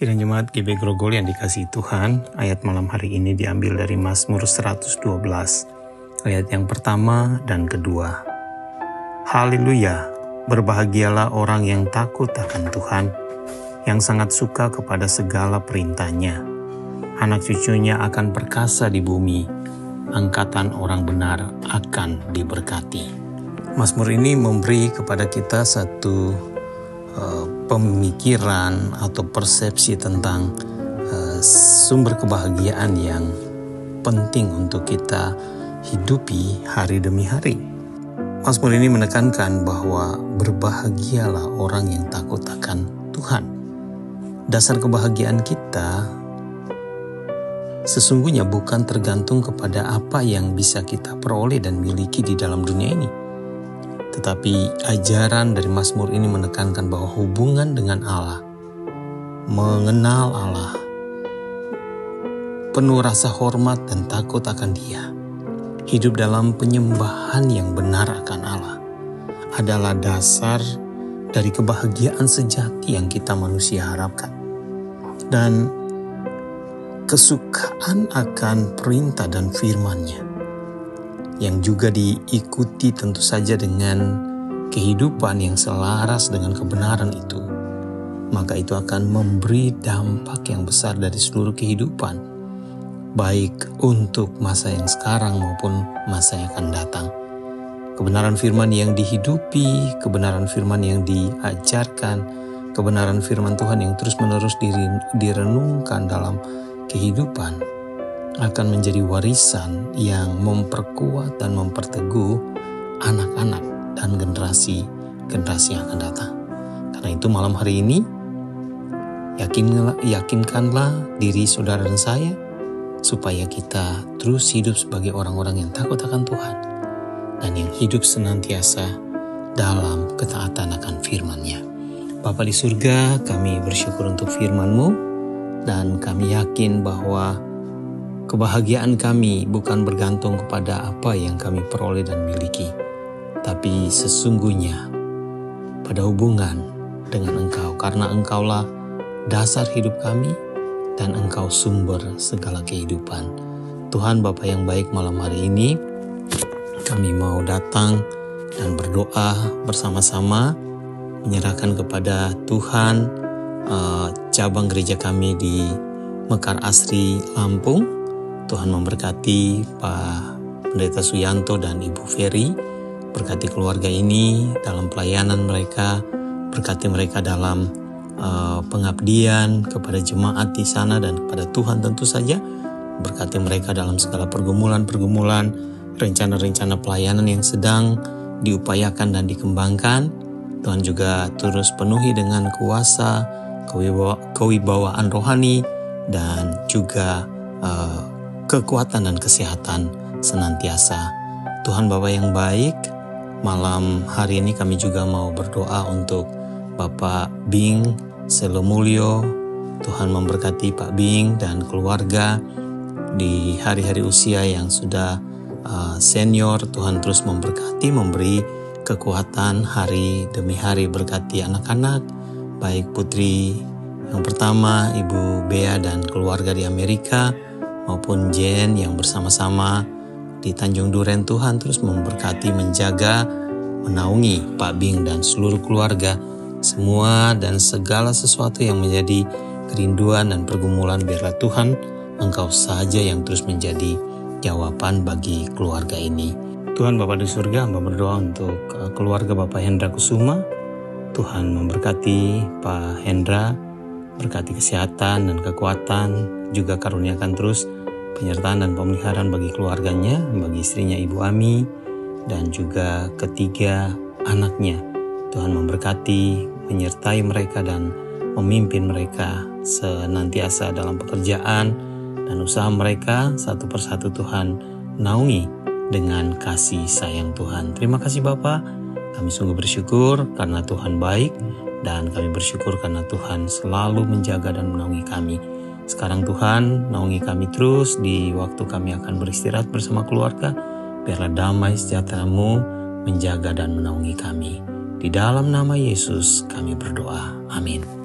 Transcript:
Sidang Jemaat GB Grogol yang dikasih Tuhan, ayat malam hari ini diambil dari Mazmur 112, ayat yang pertama dan kedua. Haleluya, berbahagialah orang yang takut akan Tuhan, yang sangat suka kepada segala perintahnya. Anak cucunya akan perkasa di bumi, angkatan orang benar akan diberkati. Mazmur ini memberi kepada kita satu Eh, pemikiran atau persepsi tentang uh, sumber kebahagiaan yang penting untuk kita hidupi hari demi hari. Mazmur ini menekankan bahwa berbahagialah orang yang takut akan Tuhan. Dasar kebahagiaan kita sesungguhnya bukan tergantung kepada apa yang bisa kita peroleh dan miliki di dalam dunia ini tetapi ajaran dari Mazmur ini menekankan bahwa hubungan dengan Allah, mengenal Allah, penuh rasa hormat dan takut akan Dia, hidup dalam penyembahan yang benar akan Allah, adalah dasar dari kebahagiaan sejati yang kita manusia harapkan. Dan kesukaan akan perintah dan firman-Nya yang juga diikuti tentu saja dengan kehidupan yang selaras dengan kebenaran itu, maka itu akan memberi dampak yang besar dari seluruh kehidupan, baik untuk masa yang sekarang maupun masa yang akan datang. Kebenaran firman yang dihidupi, kebenaran firman yang diajarkan, kebenaran firman Tuhan yang terus-menerus direnungkan dalam kehidupan akan menjadi warisan yang memperkuat dan memperteguh anak-anak dan generasi generasi yang akan datang. Karena itu malam hari ini yakinkanlah diri saudara dan saya supaya kita terus hidup sebagai orang-orang yang takut akan Tuhan dan yang hidup senantiasa dalam ketaatan akan firman-Nya. Bapa di surga, kami bersyukur untuk firman-Mu dan kami yakin bahwa Kebahagiaan kami bukan bergantung kepada apa yang kami peroleh dan miliki, tapi sesungguhnya pada hubungan dengan Engkau, karena Engkaulah dasar hidup kami dan Engkau sumber segala kehidupan. Tuhan Bapa yang baik malam hari ini, kami mau datang dan berdoa bersama-sama menyerahkan kepada Tuhan uh, cabang gereja kami di Mekar Asri Lampung Tuhan memberkati Pak Pendeta Suyanto dan Ibu Ferry, berkati keluarga ini dalam pelayanan mereka, berkati mereka dalam uh, pengabdian kepada jemaat di sana dan kepada Tuhan tentu saja, berkati mereka dalam segala pergumulan-pergumulan, rencana-rencana pelayanan yang sedang diupayakan dan dikembangkan. Tuhan juga terus penuhi dengan kuasa, kewibawaan rohani, dan juga uh, kekuatan dan kesehatan senantiasa. Tuhan Bapa yang baik, malam hari ini kami juga mau berdoa untuk Bapak Bing Selomulyo. Tuhan memberkati Pak Bing dan keluarga di hari-hari usia yang sudah uh, senior. Tuhan terus memberkati, memberi kekuatan hari demi hari berkati anak-anak, baik putri yang pertama, Ibu Bea dan keluarga di Amerika, maupun Jen yang bersama-sama di Tanjung Duren Tuhan terus memberkati, menjaga, menaungi Pak Bing dan seluruh keluarga, semua dan segala sesuatu yang menjadi kerinduan dan pergumulan biarlah Tuhan Engkau saja yang terus menjadi jawaban bagi keluarga ini. Tuhan Bapa di surga, hamba berdoa untuk uh, keluarga Bapak Hendra Kusuma. Tuhan memberkati Pak Hendra, berkati kesehatan dan kekuatan, juga karuniakan terus penyertaan dan pemeliharaan bagi keluarganya, bagi istrinya Ibu Ami, dan juga ketiga anaknya. Tuhan memberkati, menyertai mereka dan memimpin mereka senantiasa dalam pekerjaan dan usaha mereka satu persatu Tuhan naungi dengan kasih sayang Tuhan. Terima kasih Bapak, kami sungguh bersyukur karena Tuhan baik dan kami bersyukur karena Tuhan selalu menjaga dan menaungi kami. Sekarang Tuhan, naungi kami terus di waktu kami akan beristirahat bersama keluarga. Biarlah damai sejahtera-Mu menjaga dan menaungi kami. Di dalam nama Yesus kami berdoa. Amin.